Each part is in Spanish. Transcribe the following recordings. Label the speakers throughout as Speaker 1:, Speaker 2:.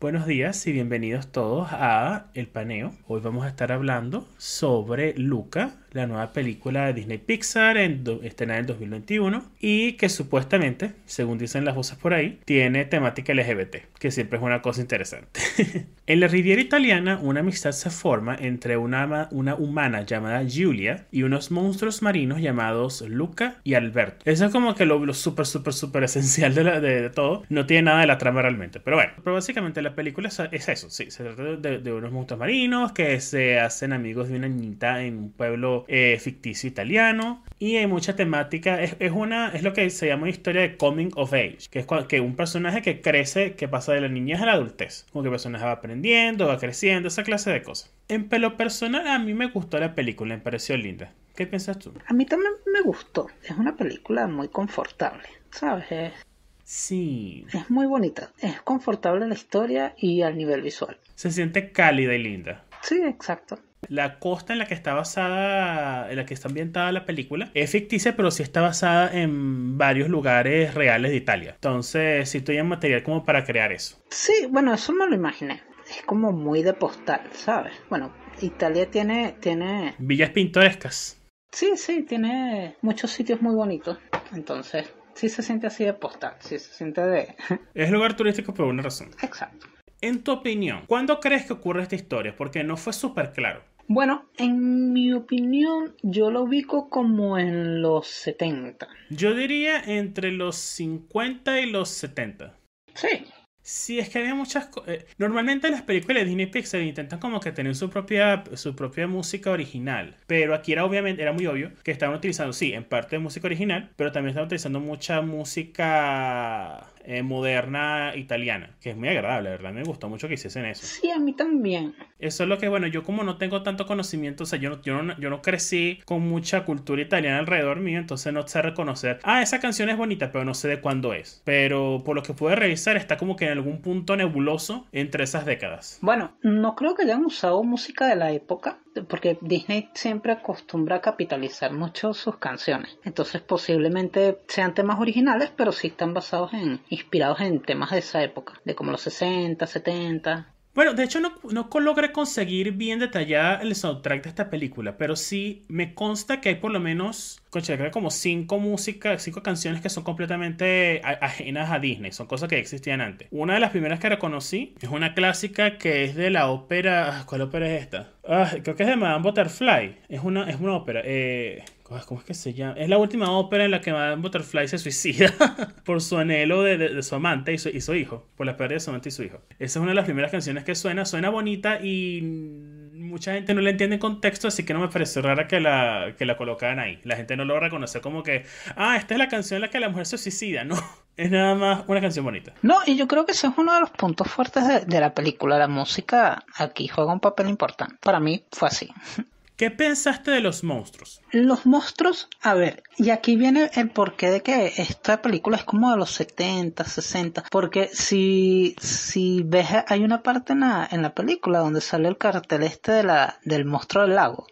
Speaker 1: Buenos días y bienvenidos todos a El Paneo. Hoy vamos a estar hablando sobre Luca, la nueva película de Disney Pixar en en 2021 y que supuestamente, según dicen las voces por ahí, tiene temática LGBT, que siempre es una cosa interesante. en la Riviera italiana, una amistad se forma entre una, una humana llamada Giulia y unos monstruos marinos llamados Luca y Alberto. Eso es como que lo, lo súper, súper, súper esencial de, de, todo. No tiene nada de la trama realmente, pero bueno, pero básicamente la película es, eso, sí, se trata de, de unos monstruos marinos que se hacen amigos de una niñita en un pueblo eh, ficticio italiano y hay mucha temática. Es, una, es lo que se llama una historia de coming of age, que es que un personaje que crece, que pasa de la niñez a la adultez. Como que el personaje va aprendiendo, va creciendo, esa clase de cosas. En pelo personal, a mí me gustó la película, me pareció linda. ¿Qué piensas tú?
Speaker 2: A mí también me gustó. Es una película muy confortable, ¿sabes?
Speaker 1: Sí.
Speaker 2: Es muy bonita. Es confortable la historia y al nivel visual.
Speaker 1: Se siente cálida y linda.
Speaker 2: Sí, exacto.
Speaker 1: La costa en la que está basada, en la que está ambientada la película, es ficticia, pero sí está basada en varios lugares reales de Italia. Entonces, sí estoy en material como para crear eso.
Speaker 2: Sí, bueno, eso me lo imaginé. Es como muy de postal, ¿sabes? Bueno, Italia tiene, tiene...
Speaker 1: Villas pintorescas.
Speaker 2: Sí, sí, tiene muchos sitios muy bonitos. Entonces, sí se siente así de postal, sí se siente de...
Speaker 1: es lugar turístico por una razón.
Speaker 2: Exacto.
Speaker 1: En tu opinión, ¿cuándo crees que ocurre esta historia? Porque no fue súper claro.
Speaker 2: Bueno, en mi opinión, yo lo ubico como en los 70.
Speaker 1: Yo diría entre los 50 y los 70.
Speaker 2: Sí,
Speaker 1: Sí, es que había muchas cosas. Eh, normalmente las películas de Disney Pixar intentan como que tener su propia, su propia música original. Pero aquí era obviamente, era muy obvio que estaban utilizando, sí, en parte música original, pero también estaban utilizando mucha música eh, moderna italiana, que es muy agradable, ¿verdad? Me gustó mucho que hiciesen eso.
Speaker 2: Sí, a mí también.
Speaker 1: Eso es lo que, bueno, yo como no tengo tanto conocimiento, o sea, yo no, yo no, yo no crecí con mucha cultura italiana alrededor mío, entonces no sé reconocer, ah, esa canción es bonita, pero no sé de cuándo es. Pero por lo que pude revisar, está como que en algún punto nebuloso entre esas décadas.
Speaker 2: Bueno, no creo que hayan usado música de la época, porque Disney siempre acostumbra a capitalizar mucho sus canciones. Entonces posiblemente sean temas originales, pero sí están basados en inspirados en temas de esa época, de como los 60, 70.
Speaker 1: Bueno, de hecho no, no logré conseguir bien detallada el soundtrack de esta película, pero sí me consta que hay por lo menos, como cinco músicas, cinco canciones que son completamente ajenas a Disney, son cosas que existían antes. Una de las primeras que reconocí es una clásica que es de la ópera, ¿cuál ópera es esta? Ah, creo que es de Madame Butterfly, es una, es una ópera, eh... ¿Cómo es que se llama? Es la última ópera en la que Madame Butterfly se suicida por su anhelo de, su amante y su, hijo, por la pérdida de su amante y su hijo. Esa es una de las primeras canciones que suena, suena bonita y mucha gente no le entiende en contexto, así que no me pareció rara que la, que la colocaran ahí. La gente no lo reconoce como que, ah, esta es la canción en la que la mujer se suicida, no. Es nada más una canción bonita.
Speaker 2: No, y yo creo que ese es uno de los puntos fuertes de la película. La música aquí juega un papel importante. Para mí fue así.
Speaker 1: ¿Qué pensaste de los monstruos?
Speaker 2: Los monstruos, a ver, y aquí viene el porqué de que esta película es como de los 70, 60, porque si, si ves, hay una parte en la, en la película donde sale el cartel este de la, del monstruo del lago.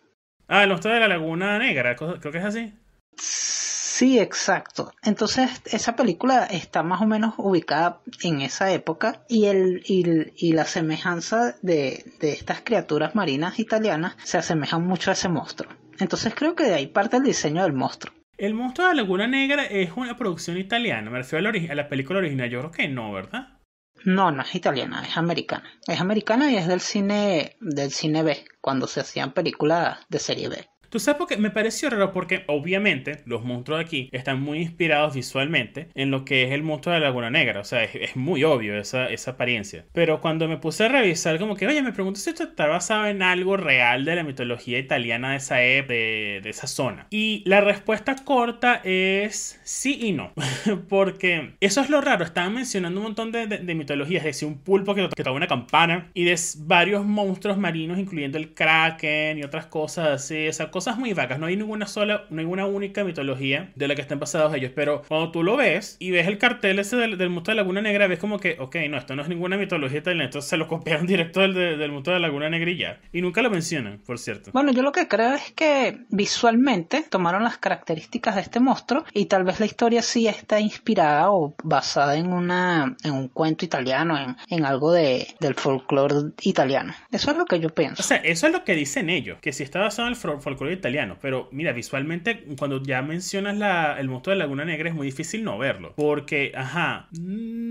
Speaker 1: Ah, el monstruo de la laguna negra, creo que es así.
Speaker 2: Sí, exacto. Entonces, esa película está más o menos ubicada en esa época y, el, y, la semejanza de, de, estas criaturas marinas italianas se asemejan mucho a ese monstruo. Entonces, creo que de ahí parte el diseño del monstruo.
Speaker 1: El monstruo de la Laguna Negra es una producción italiana. Me refiero a la, a la película original. Yo creo que no, ¿verdad?
Speaker 2: No, no es italiana, es americana. Es americana y es del cine, del cine B, cuando se hacían películas de serie B.
Speaker 1: Tú sabes por qué me pareció raro porque obviamente los monstruos de aquí están muy inspirados visualmente en lo que es el monstruo de la Laguna Negra. O sea, es, muy obvio esa, esa, apariencia. Pero cuando me puse a revisar, como que, oye, me pregunto si esto está basado en algo real de la mitología italiana de esa época, de, esa zona. Y la respuesta corta es sí y no. porque eso es lo raro. Estaban mencionando un montón de, de, mitologías. Es decir, un pulpo que, que toca una campana y de varios monstruos marinos, incluyendo el kraken y otras cosas así. Esa cosas muy vagas. No hay ninguna sola, ninguna única mitología de la que estén basados ellos. Pero cuando tú lo ves y ves el cartel ese del, del de Laguna Negra, ves como que, ok, no, esto no es ninguna mitología italiana. Entonces se lo copiaron directo del, del, del de Laguna Negra y ya. Y nunca lo mencionan, por cierto.
Speaker 2: Bueno, yo lo que creo es que visualmente tomaron las características de este monstruo y tal vez la historia sí está inspirada o basada en una en un cuento italiano, en, en algo de, del folclore italiano. Eso es lo que yo pienso.
Speaker 1: O sea, eso es lo que dicen ellos, que sí está basado en el folclore italiano, pero mira, visualmente cuando ya mencionas la, el monstruo de Laguna Negra es muy difícil no verlo, porque, ajá, mm,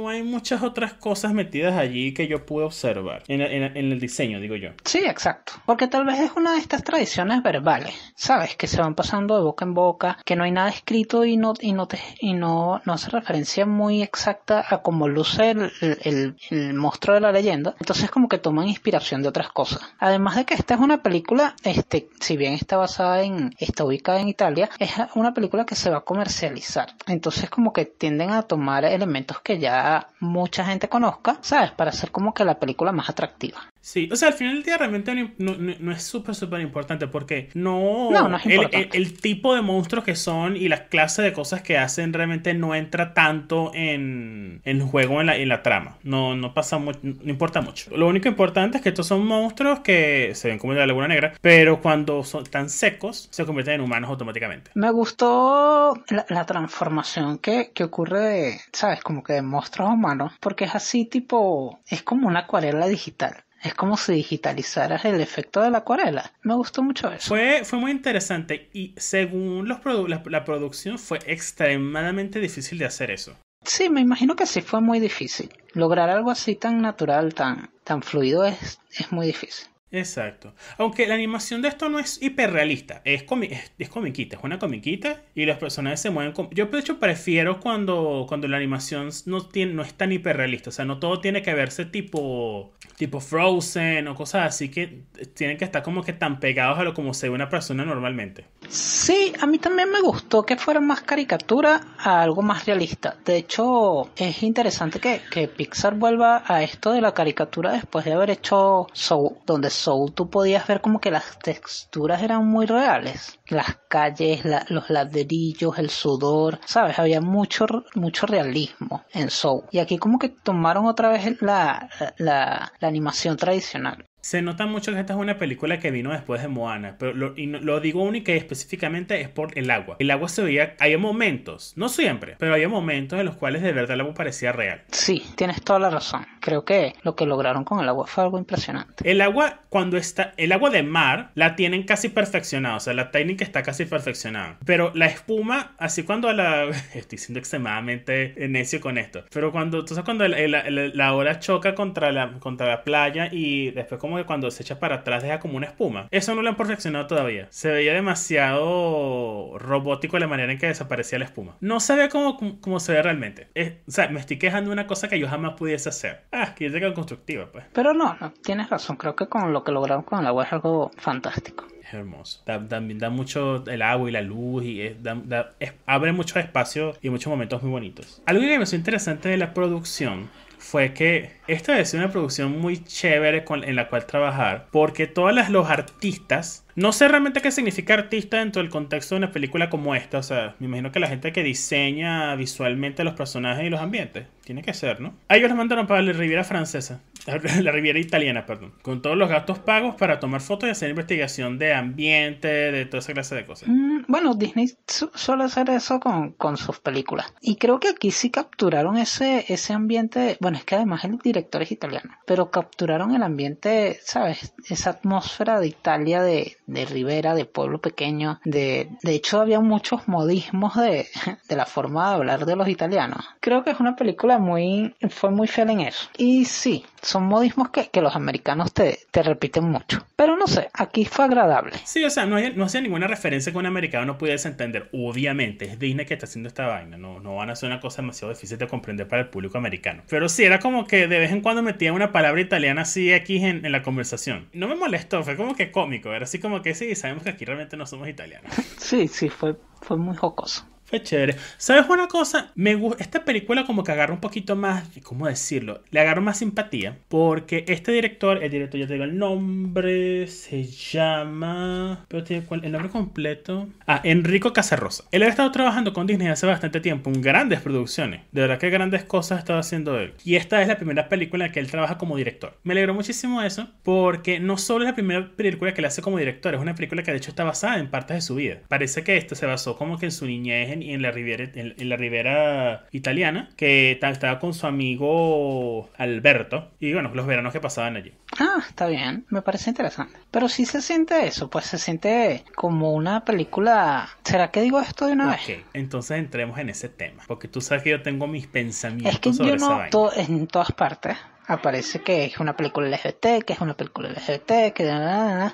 Speaker 1: no hay muchas otras cosas metidas allí que yo pude observar en, en, en, el diseño, digo yo.
Speaker 2: Sí, exacto, porque tal vez es una de estas tradiciones verbales, ¿sabes? Que se van pasando de boca en boca, que no hay nada escrito y no, y no, te, y no, no hace referencia muy exacta a cómo luce el, el, el monstruo de la leyenda, entonces como que toman inspiración de otras cosas. Además de que esta es una película, este, si bien está basada en, está ubicada en Italia, es una película que se va a comercializar. Entonces como que tienden a tomar elementos que ya mucha gente conozca, ¿sabes? Para hacer como que la película más atractiva.
Speaker 1: Sí, o sea, al final del día realmente no, no, no es súper, súper importante porque no...
Speaker 2: No, no es
Speaker 1: el,
Speaker 2: importante.
Speaker 1: el, el, tipo de monstruos que son y las clases de cosas que hacen realmente no entra tanto en, en el juego, en la, en la trama. No, no pasa mucho, no importa mucho. Lo único importante es que estos son monstruos que se ven como de la Laguna Negra, pero cuando son tan secos se convierten en humanos automáticamente.
Speaker 2: Me gustó la, la transformación que, que ocurre, de, ¿sabes? Como que de monstruos a humanos, porque es así tipo, es como una acuarela digital. Es como si digitalizaras el efecto de la acuarela. Me gustó mucho eso.
Speaker 1: Fue, fue muy interesante y según los produ la, la, producción fue extremadamente difícil de hacer eso.
Speaker 2: Sí, me imagino que sí fue muy difícil. Lograr algo así tan natural, tan, tan fluido es, es muy difícil.
Speaker 1: Exacto. Aunque la animación de esto no es hiperrealista, es, comi es, comiquita, es una comiquita y los personajes se mueven. Yo de hecho prefiero cuando, cuando la animación no, tiene, no es tan hiperrealista, o sea, no todo tiene que verse tipo, tipo Frozen o cosas así que tienen que estar como que tan pegados a lo como se ve una persona normalmente.
Speaker 2: Sí, a mí también me gustó que fuera más caricatura a algo más realista. De hecho, es interesante que, que Pixar vuelva a esto de la caricatura después de haber hecho Soul, donde Soul tú podías ver como que las texturas eran muy reales. Las calles, la, los ladrillos, el sudor, ¿sabes? Había mucho, mucho realismo en Soul. Y aquí como que tomaron otra vez la, la, la animación tradicional.
Speaker 1: Se nota mucho que esta es una película que vino después de Moana, pero lo, y no, lo digo única y específicamente es por el agua. El agua se veía, hay momentos, no siempre, pero había momentos en los cuales de verdad el agua parecía real.
Speaker 2: Sí, tienes toda la razón. Creo que lo que lograron con el agua fue algo impresionante.
Speaker 1: El agua, cuando está, el agua de mar la tienen casi perfeccionada, o sea, la técnica está casi perfeccionada. Pero la espuma, así cuando la, estoy siendo extremadamente necio con esto, pero cuando, entonces cuando el, el, el, la ola choca contra la, contra la playa y después como que cuando se echa para atrás deja como una espuma. Eso no lo han perfeccionado todavía. Se veía demasiado robótico la manera en que desaparecía la espuma. No se ve como, como, como se ve realmente. Es, o sea, me estoy quejando de una cosa que yo jamás pudiese hacer. Ah, que es constructiva, pues.
Speaker 2: Pero no, no, tienes razón. Creo que con lo que lograron con el agua es algo fantástico.
Speaker 1: Es hermoso. Da, da, da, mucho el agua y la luz y es, da, es, abre mucho espacio y muchos momentos muy bonitos. Algo que me pareció interesante de la producción fue que esta es una producción muy chévere con, en la cual trabajar porque todos los artistas no sé realmente qué significa artista dentro del contexto de una película como esta. O sea, me imagino que la gente que diseña visualmente los personajes y los ambientes. Tiene que ser, ¿no? A ellos los mandaron para la Riviera Francesa. La Riviera Italiana, perdón. Con todos los gastos pagos para tomar fotos y hacer investigación de ambiente, de toda esa clase de cosas.
Speaker 2: Mm, bueno, Disney su suele hacer eso con, con, sus películas. Y creo que aquí sí capturaron ese, ese ambiente. Bueno, es que además el director es italiano. Pero capturaron el ambiente, ¿sabes? Esa atmósfera de Italia de de Rivera, de pueblo pequeño, de, de hecho había muchos modismos de, de la forma de hablar de los italianos. Creo que es una película muy, fue muy fiel en eso. Y sí, son modismos que, que los americanos te, te, repiten mucho. Pero no sé, aquí fue agradable.
Speaker 1: Sí, o sea, no, hay, no hacía ninguna referencia que un americano no pudiese entender. Obviamente, es Disney que está haciendo esta vaina. No, no van a ser una cosa demasiado difícil de comprender para el público americano. Pero sí, era como que de vez en cuando metía una palabra italiana así aquí en, en la conversación. No me molestó, fue como que cómico. Era así como que sí, sabemos que aquí realmente no somos italianos.
Speaker 2: sí, sí, fue, fue muy jocoso.
Speaker 1: Fue chévere. ¿Sabes una cosa? Me gusta esta película como que agarra un poquito más, ¿cómo decirlo? Le agarro más simpatía porque este director, el director ya te digo el nombre, se llama, pero tiene el nombre completo. Ah, Enrico Casarosa. Él ha estado trabajando con Disney hace bastante tiempo en grandes producciones. De verdad que grandes cosas ha estado haciendo él. Y esta es la primera película en que él trabaja como director. Me alegró muchísimo eso porque no solo es la primera película que le hace como director, es una película que de hecho está basada en partes de su vida. Parece que esto se basó como que en su niñez y en la Riviera, en, la Ribera italiana, que estaba con su amigo Alberto. Y bueno, los veranos que pasaban allí.
Speaker 2: Ah, está bien, me parece interesante. Pero si se siente eso, pues se siente como una película. ¿Será que digo esto de una vez?
Speaker 1: Ok, entonces entremos en ese tema. Porque tú sabes que yo tengo mis pensamientos.
Speaker 2: Es que yo noto en todas partes aparece que es una película LGBT, que es una película LGBT, que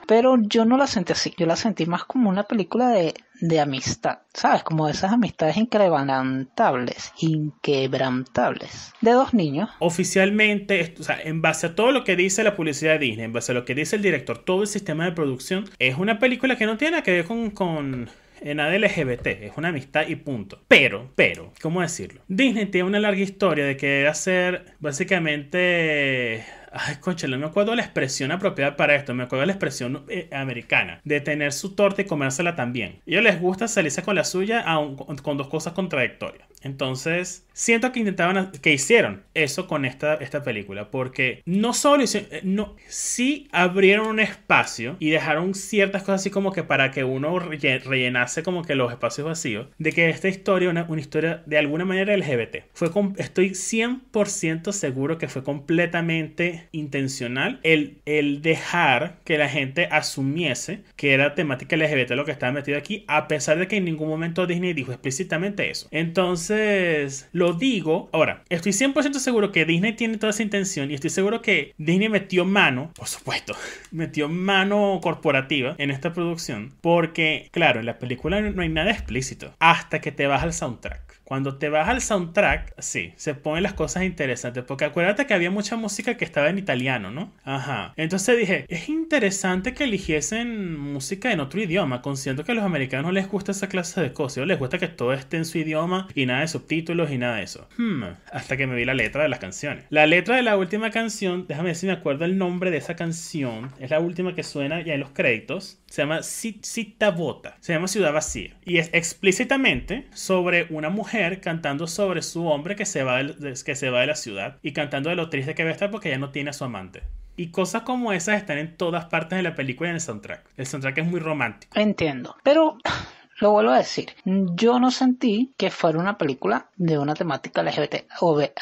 Speaker 2: pero yo no la sentí así, yo la sentí más como una película de, de amistad, ¿sabes? Como esas amistades inquebrantables, inquebrantables, de dos niños.
Speaker 1: Oficialmente, o sea, en base a todo lo que dice la publicidad de Disney, en base a lo que dice el director, todo el sistema de producción, es una película que no tiene nada que ver con en nada LGBT, es una amistad y punto. Pero, pero, ¿cómo decirlo? Disney tiene una larga historia de que hacer básicamente Ay, concha, no me acuerdo la expresión apropiada para esto. Me acuerdo la expresión eh, americana. De tener su torta y comérsela también. A ellos les gusta salirse con la suya con dos cosas contradictorias. Entonces, siento que intentaban, que hicieron eso con esta, esta película. Porque no solo hicieron, eh, no, sí abrieron un espacio y dejaron ciertas cosas así como que para que uno rellenase como que los espacios vacíos. De que esta historia, una, una historia de alguna manera LGBT. Fue estoy 100% seguro que fue completamente intencional el, el dejar que la gente asumiese que era temática LGBT lo que estaba metido aquí, a pesar de que en ningún momento Disney dijo explícitamente eso. Entonces, lo digo, ahora, estoy 100% seguro que Disney tiene toda esa intención y estoy seguro que Disney metió mano, por supuesto, metió mano corporativa en esta producción, porque, claro, en la película no hay nada explícito hasta que te vas al soundtrack. Cuando te vas al soundtrack, sí, se ponen las cosas interesantes. Porque acuérdate que había mucha música que estaba en italiano, ¿no? Ajá. Entonces dije, es interesante que eligiesen música en otro idioma, considerando que a los americanos no les gusta esa clase de cosas. Les gusta que todo esté en su idioma y nada de subtítulos y nada de eso. Hmm. Hasta que me vi la letra de las canciones. La letra de la última canción, déjame ver si me acuerdo el nombre de esa canción. Es la última que suena ya en los créditos. Se llama Cita Bota. Se llama Ciudad Vacía. Y es explícitamente sobre una mujer cantando sobre su hombre que se, va de, que se va de la ciudad y cantando de lo triste que va a estar porque ya no tiene a su amante. Y cosas como esas están en todas partes de la película y en el soundtrack. El soundtrack es muy romántico.
Speaker 2: Entiendo. Pero lo vuelvo a decir, yo no sentí que fuera una película de una temática LGBT.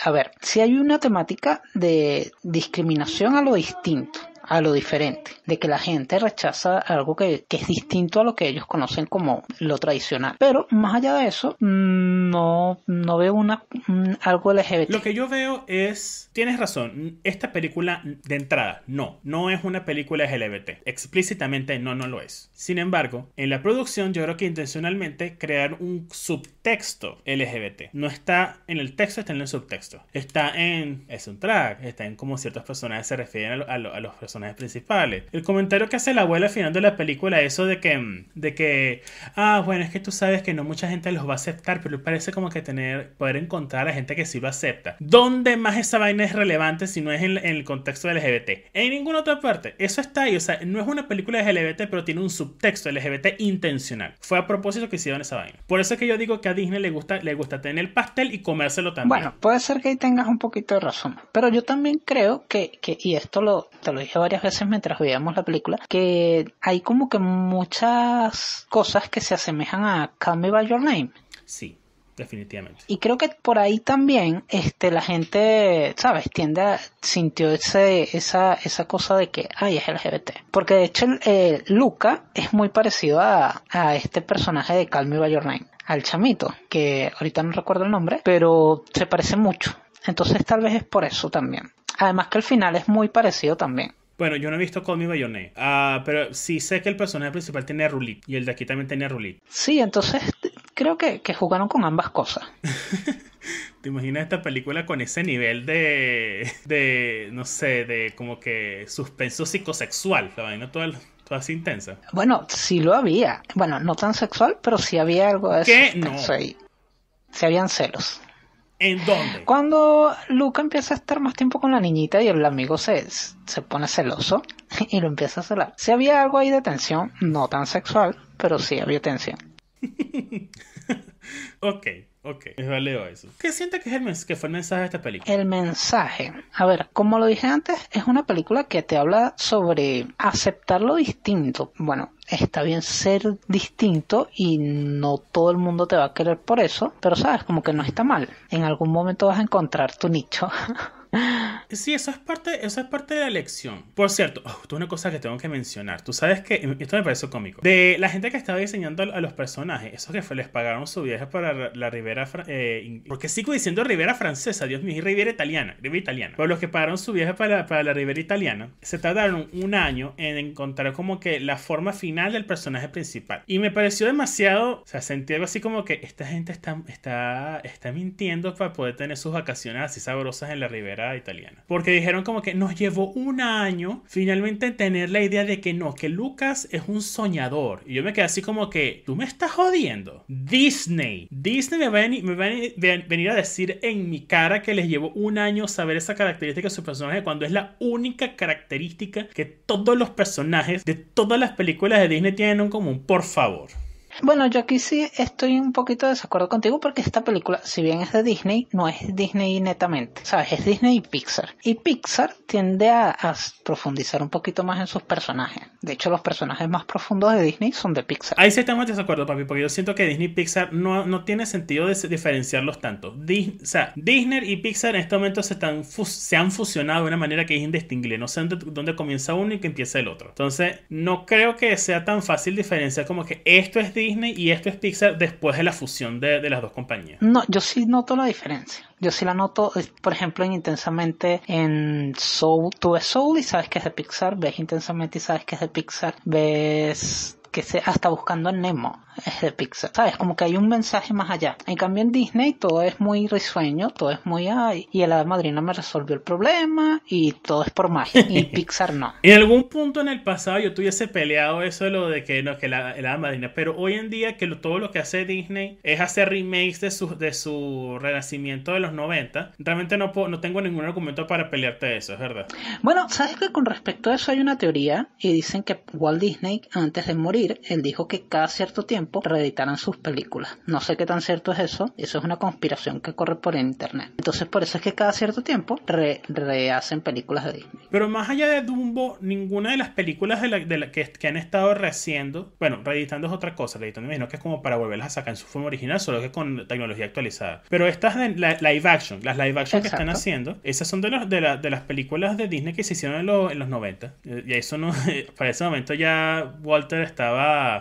Speaker 2: A ver, si hay una temática de discriminación a lo distinto, a lo diferente, de que la gente rechaza algo que, es distinto a lo que ellos conocen como lo tradicional. Pero más allá de eso, no, no veo una, algo LGBT.
Speaker 1: Lo que yo veo es, tienes razón, esta película de entrada, no, no es una película LGBT. Explícitamente no, no lo es. Sin embargo, en la producción yo creo que intencionalmente crear un subtexto LGBT. No está en el texto, está en el subtexto. Está en el soundtrack, está en cómo ciertos personajes se refieren a, a los personajes principales. El comentario que hace la abuela al final de la película, eso de que, de que, ah, bueno, es que tú sabes que no mucha gente los va a aceptar, pero parece como que tener, poder encontrar a gente que sí lo acepta. ¿Dónde más esa vaina es relevante si no es en, el contexto LGBT? En ninguna otra parte. Eso está ahí, o sea, no es una película de LGBT, pero tiene un subtexto LGBT intencional. Fue a propósito que hicieron esa vaina. Por eso es que yo digo que a Disney le gusta, le gusta tener el pastel y comérselo también.
Speaker 2: Bueno, puede ser que ahí tengas un poquito de razón, pero yo también creo que, que y esto lo, te lo dije varias veces mientras veíamos la película, que hay como que muchas cosas que se asemejan a Call Me By Your Name.
Speaker 1: Sí definitivamente.
Speaker 2: Y creo que por ahí también este la gente, ¿sabes? Tiende a sintió ese esa esa cosa de que ay, es LGBT. Porque de hecho eh, Luca es muy parecido a, a este personaje de Call Me By Your Name, al chamito, que ahorita no recuerdo el nombre, pero se parece mucho. Entonces tal vez es por eso también. Además que el final es muy parecido también.
Speaker 1: Bueno, yo no he visto Call Me By Your Name, ah, pero sí sé que el personaje principal tiene Rulit y el de aquí también tenía Rulit.
Speaker 2: Sí, entonces creo que, que jugaron con ambas cosas.
Speaker 1: ¿Te imaginas esta película con ese nivel de, de no sé, de como que suspenso psicosexual? La vaina toda, toda así intensa.
Speaker 2: Bueno, sí lo había. Bueno, no tan sexual, pero sí había algo de
Speaker 1: ¿Qué? No.
Speaker 2: Si habían celos.
Speaker 1: ¿En dónde?
Speaker 2: Cuando Luca empieza a estar más tiempo con la niñita y el amigo se, se pone celoso y lo empieza a celar. Si había algo ahí de tensión, no tan sexual, pero sí había tensión.
Speaker 1: ok. Ok, es valeo eso. ¿Qué siente que, es el que fue el mensaje de esta película?
Speaker 2: El mensaje. A ver, como lo dije antes, es una película que te habla sobre aceptar lo distinto. Bueno, está bien ser distinto y no todo el mundo te va a querer por eso, pero sabes, como que no está mal. En algún momento vas a encontrar tu nicho.
Speaker 1: Sí, eso es parte, eso es parte de la elección. Por cierto, oh, esto es una cosa que tengo que mencionar. Tú sabes que esto me parece cómico. De la gente que estaba diseñando a los personajes, esos que fue, les pagaron su viaje para la Ribera, eh, porque sigo diciendo Ribera francesa, Dios mío, y Ribera italiana, Ribera italiana. Pero los que pagaron su viaje para, para la Ribera italiana, se tardaron un año en encontrar como que la forma final del personaje principal. Y me pareció demasiado, o sea, sentí algo así como que esta gente está, está, está mintiendo para poder tener sus vacaciones así sabrosas en la Ribera italiana. Porque dijeron como que nos llevó un año finalmente tener la idea de que no, que Lucas es un soñador. Y yo me quedé así como que, tú me estás jodiendo. Disney. Disney me va, a, me va a venir a decir en mi cara que les llevó un año saber esa característica de su personaje cuando es la única característica que todos los personajes de todas las películas de Disney tienen en común. Por favor.
Speaker 2: Bueno, yo aquí sí estoy un poquito de desacuerdo contigo porque esta película, si bien es de Disney, no es Disney netamente, ¿sabes? Es Disney y Pixar. Y Pixar tiende a, profundizar un poquito más en sus personajes. De hecho, los personajes más profundos de Disney son de Pixar.
Speaker 1: Ahí sí estamos de desacuerdo, papi, porque yo siento que Disney y Pixar no, no tiene sentido diferenciarlos tanto. o sea, Disney y Pixar en este momento se, están se han fusionado de una manera que es indistinguible. No sé dónde, dónde comienza uno y que empieza el otro. Entonces, no creo que sea tan fácil diferenciar como que esto es Disney Disney y esto es Pixar después de la fusión de, las dos compañías.
Speaker 2: No, yo sí noto la diferencia. Yo sí la noto, por ejemplo, en Intensamente en Soul. Tú ves Soul y sabes que es de Pixar, ves Intensamente y sabes que es de Pixar, ves que se, hasta buscando en Nemo es de Pixar, ¿sabes? Como que hay un mensaje más allá. En cambio en Disney todo es muy risueño, todo es muy ay, y el hada madrina me resolvió el problema y todo es por magia. Y Pixar no.
Speaker 1: en algún punto en el pasado yo tuviese peleado eso de lo de que no, que la, el hada madrina, pero hoy en día que todo lo que hace Disney es hacer remakes de su, de su renacimiento de los 90, realmente no, no tengo ningún argumento para pelearte eso, es verdad.
Speaker 2: Bueno, ¿sabes que con respecto a eso hay una teoría y dicen que Walt Disney antes de morir él dijo que cada cierto tiempo reeditaran sus películas. No sé qué tan cierto es eso, eso es una conspiración que corre por internet. Entonces por eso es que cada cierto tiempo rehacen películas de Disney.
Speaker 1: Pero más allá de Dumbo, ninguna de las películas de la, que, han estado rehaciendo, bueno, reeditando es otra cosa, reeditando imagino que es como para volverlas a sacar en su forma original, solo que con tecnología actualizada. Pero estas de live action, las live action que están haciendo, esas son de, los, de, las películas de Disney que se hicieron en, en los 90. Y eso no, para ese momento ya Walter estaba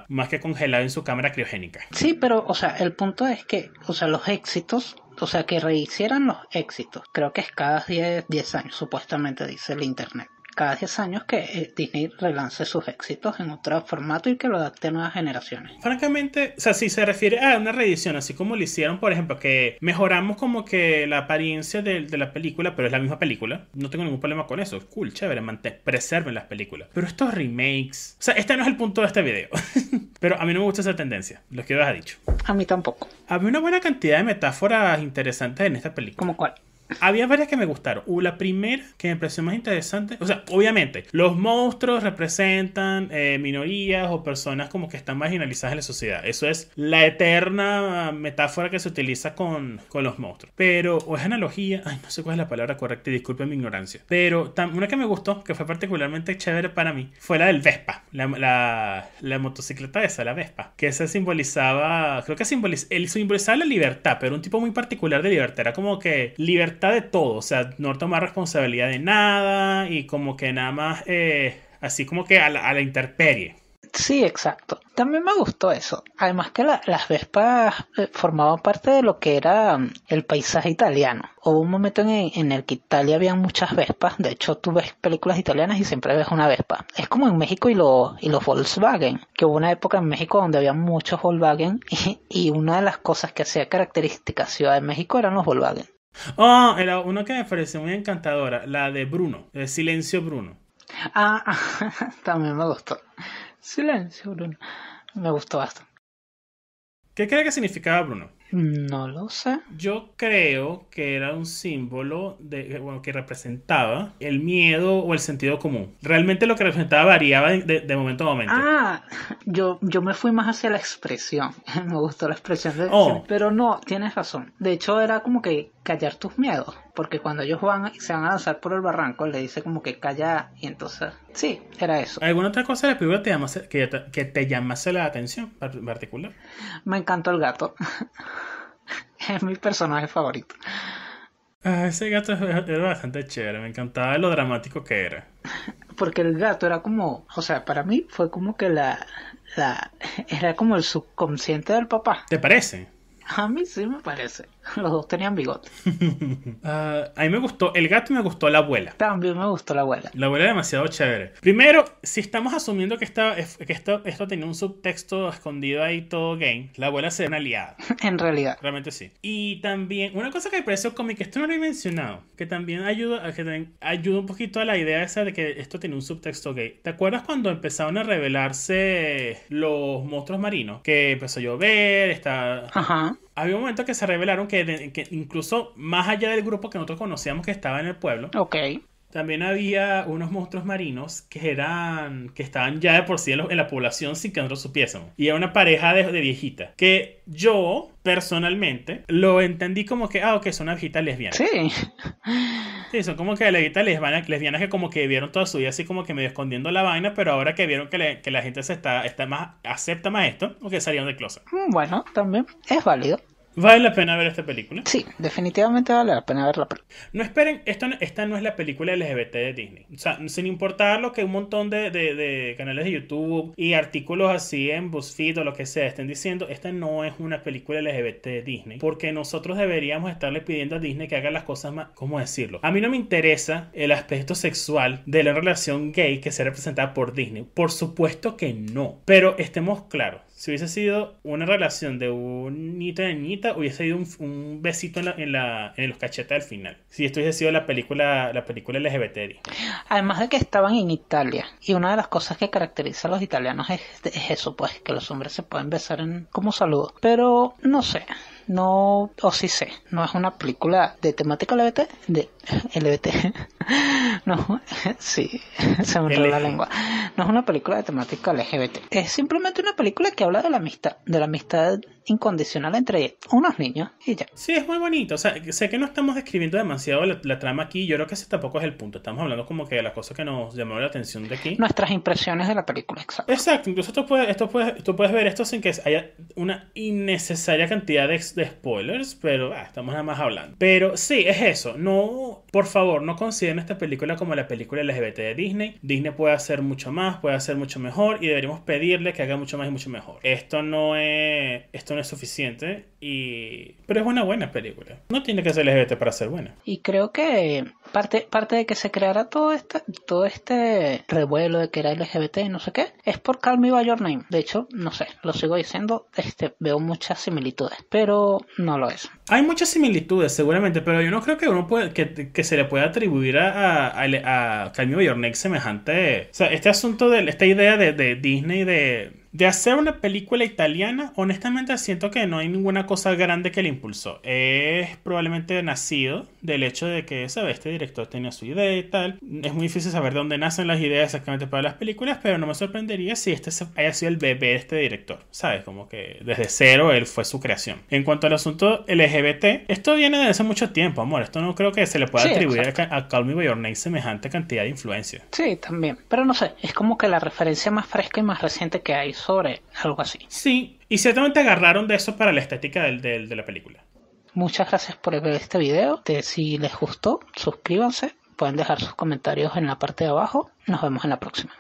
Speaker 1: más que congelado en su cámara criogénica.
Speaker 2: Sí, pero, o sea, el punto es que, o sea, los éxitos o sea, que rehicieran los éxitos. Creo que es cada 10, 10 años, supuestamente dice el Internet cada 10 años que eh, Disney relance sus éxitos en otro formato y que lo adapte a nuevas generaciones.
Speaker 1: Francamente, o sea, si se refiere a una reedición, así como lo hicieron, por ejemplo, que mejoramos como que la apariencia de, la película, pero es la misma película, no tengo ningún problema con eso. Cool, chévere, preserven las películas. Pero estos remakes, o sea, este no es el punto de este video. pero a mí no me gusta esa tendencia, lo que has dicho.
Speaker 2: A mí tampoco.
Speaker 1: Había una buena cantidad de metáforas interesantes en esta película.
Speaker 2: ¿Cómo cuál?
Speaker 1: Había varias que me gustaron. La primera que me pareció más interesante, o sea, obviamente, los monstruos representan eh, minorías o personas como que están marginalizadas en la sociedad. Eso es la eterna metáfora que se utiliza con, con los monstruos. Pero, o es analogía, ay, no sé cuál es la palabra correcta y disculpen mi ignorancia. Pero una que me gustó, que fue particularmente chévere para mí, fue la del Vespa, la, la, la motocicleta esa, la Vespa, que se simbolizaba, creo que simboliz, él simbolizaba la libertad, pero un tipo muy particular de libertad. Era como que libertad de todo, o sea, no tomar responsabilidad de nada y como que nada más, eh, así como que a la, a interperie.
Speaker 2: Sí, exacto. También me gustó eso. Además que las Vespas eh, formaban parte de lo que era mm, el paisaje italiano. Hubo un momento en, el que Italia había muchas Vespas. De hecho, tú ves películas italianas y siempre ves una Vespa. Es como en México y, lo, y los Volkswagen. Que hubo una época en México donde había muchos Volkswagen y, y una de las cosas que hacía característica Ciudad de México eran los Volkswagen.
Speaker 1: Oh, era una que me pareció muy encantadora, la de Bruno, el Silencio Bruno.
Speaker 2: Ah, también me gustó. Silencio Bruno. Me gustó bastante.
Speaker 1: ¿Qué cree que significaba Bruno?
Speaker 2: No lo sé.
Speaker 1: Yo creo que era un símbolo de, bueno, que representaba el miedo o el sentido común. Realmente lo que representaba variaba de, de momento a momento.
Speaker 2: Ah, yo, yo me fui más hacia la expresión. me gustó la expresión. De,
Speaker 1: Oh.
Speaker 2: Pero no, tienes razón. De hecho, era como que callar tus miedos. Porque cuando ellos van y se van a lanzar por el barranco, le dice como que calla. Y entonces, sí, era eso.
Speaker 1: ¿Alguna otra cosa de la película te llamase- que, te, que te llamase la atención en particular?
Speaker 2: Me encantó el gato. es mi personaje favorito.
Speaker 1: Ah, ese gato era bastante chévere, me encantaba lo dramático que era.
Speaker 2: Porque el gato era como, o sea, para mí fue como que la, la, era como el subconsciente del papá.
Speaker 1: ¿Te parece?
Speaker 2: A mí sí me parece. Los dos tenían bigote.
Speaker 1: Ah, a mí me gustó el gato y me gustó la abuela.
Speaker 2: También me gustó la abuela.
Speaker 1: La abuela demasiado chévere. Primero, si estamos asumiendo que, esta, que esto, esto tenía un subtexto escondido ahí todo gay, la abuela sería una aliada.
Speaker 2: En realidad.
Speaker 1: Realmente sí. Y también, una cosa que me pareció cómica, esto no lo he mencionado, que también ayuda, que también ayuda un poquito a la idea esa de que esto tiene un subtexto gay. ¿Te acuerdas cuando empezaron a revelarse los monstruos marinos? Que empezó a llover, está...
Speaker 2: Ajá.
Speaker 1: Había un momento que se revelaron que, incluso más allá del grupo que nosotros conocíamos que estaba en el pueblo,
Speaker 2: Ok.
Speaker 1: También había unos monstruos marinos que eran que estaban ya de por sí en, lo- en la población sin que nosotros supiésemos. Y era una pareja de, de viejitas. Que yo, personalmente, lo entendí como que, ah, ok, son unas viejitas lesbianas.
Speaker 2: Sí.
Speaker 1: Sí, son como que lesbianas, lesbianas, lesbianas que como que vieron toda su vida así como que medio escondiendo la vaina, pero ahora que vieron que, le- que la gente se está, está más, acepta más esto, o que salieron de closet.
Speaker 2: Mm, Bueno, también es válido.
Speaker 1: Vale la pena ver esta película.
Speaker 2: Sí, definitivamente vale la pena ver la película.
Speaker 1: No esperen, esto, no- esta no es la película LGBT de Disney. O sea, sin importar lo que un montón de, de- de canales de YouTube y artículos así en BuzzFeed o lo que sea estén diciendo, esta no es una película LGBT de Disney. Porque nosotros deberíamos estarle pidiendo a Disney que haga las cosas más... ¿Cómo decirlo? A mí no me interesa el aspecto sexual de la relación gay que sea representada por Disney. Por supuesto que no. Pero estemos claros. Si hubiese sido una relación de un nita y niñita, hubiese sido un, un besito en, la- en, la- en los cachetes al final. Si esto hubiese sido la película, la película LGBT.
Speaker 2: Además de que estaban en Italia. Y una de las cosas que caracteriza a los italianos es, es eso, pues, que los hombres se pueden besar en, como saludo. Pero, no sé. No, o sí sé, no es una película de temática LGBT, de LGBT, no, sí, se me enredó la lengua, no es una película de temática LGBT, es simplemente una película que habla de la amistad, de la amistad incondicional entre unos niños y ya.
Speaker 1: Sí, es muy bonito. O sea, sé que no estamos describiendo demasiado la, la trama aquí. Yo creo que ese tampoco es el punto. Estamos hablando como que de las cosas que nos llamaron la atención de aquí.
Speaker 2: Nuestras impresiones de la película, exacto.
Speaker 1: Exacto, incluso esto puede, esto puede, tú puedes ver esto sin que haya una innecesaria cantidad de, de spoilers, pero ah, estamos nada más hablando. Pero sí, es eso. No, por favor, no consideren esta película como la película LGBT de Disney. Disney puede hacer mucho más, puede hacer mucho mejor y deberíamos pedirle que haga mucho más y mucho mejor. Esto no es, esto no es suficiente y, pero es una buena película. No tiene que ser LGBT para ser buena.
Speaker 2: Y creo que parte, parte de que se creara todo este, todo este revuelo de que era LGBT y no sé qué, es por Call Me By Your Name. De hecho, no sé, lo sigo diciendo, este, veo muchas similitudes, pero no lo es.
Speaker 1: Hay muchas similitudes, seguramente, pero yo no creo que uno puede, que, que se le pueda atribuir a, a, a, a semejante. O sea, este asunto de esta idea de, de Disney de, de hacer una película italiana, honestamente siento que no hay ninguna cosa grande que le impulsó. Es probablemente nacido del hecho de que, ¿sabes? Este director tenía su idea y tal. Es muy difícil saber de dónde nacen las ideas exactamente para las películas, pero no me sorprendería si este haya sido el bebé de este director, ¿sabes? Como que desde cero él fue su creación. En cuanto al asunto LGBT, esto viene de hace mucho tiempo, amor. Esto no creo que se le pueda
Speaker 2: Sí,
Speaker 1: atribuir a,
Speaker 2: exacto.
Speaker 1: Ca- a Call Me By Your Name semejante cantidad de influencia.
Speaker 2: Sí, también. Pero no sé, es como que la referencia más fresca y más reciente que hay sobre algo así.
Speaker 1: Sí, y ciertamente agarraron de eso para la estética del- del- de la película.
Speaker 2: Muchas gracias por ver este video. De- si les gustó, suscríbanse. Pueden dejar sus comentarios en la parte de abajo. Nos vemos en la próxima.